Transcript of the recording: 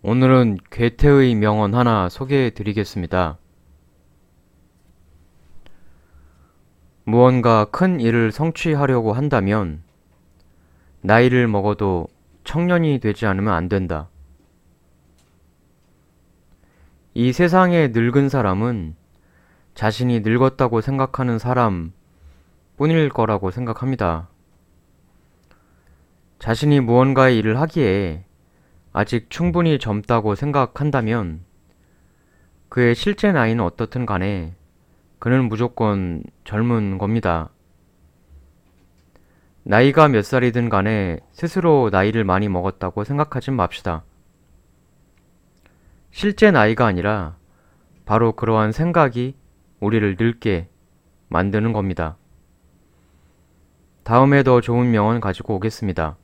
오늘은 괴테의 명언 하나 소개해 드리겠습니다. 무언가 큰 일을 성취하려고 한다면 나이를 먹어도 청년이 되지 않으면 안 된다. 이 세상에 늙은 사람은 자신이 늙었다고 생각하는 사람 뿐일 거라고 생각합니다. 자신이 무언가의 일을 하기에 아직 충분히 젊다고 생각한다면 그의 실제 나이는 어떻든 간에 그는 무조건 젊은 겁니다. 나이가 몇 살이든 간에 스스로 나이를 많이 먹었다고 생각하진 맙시다. 실제 나이가 아니라 바로 그러한 생각이 우리를 늙게 만드는 겁니다. 다음에 더 좋은 명언 가지고 오겠습니다.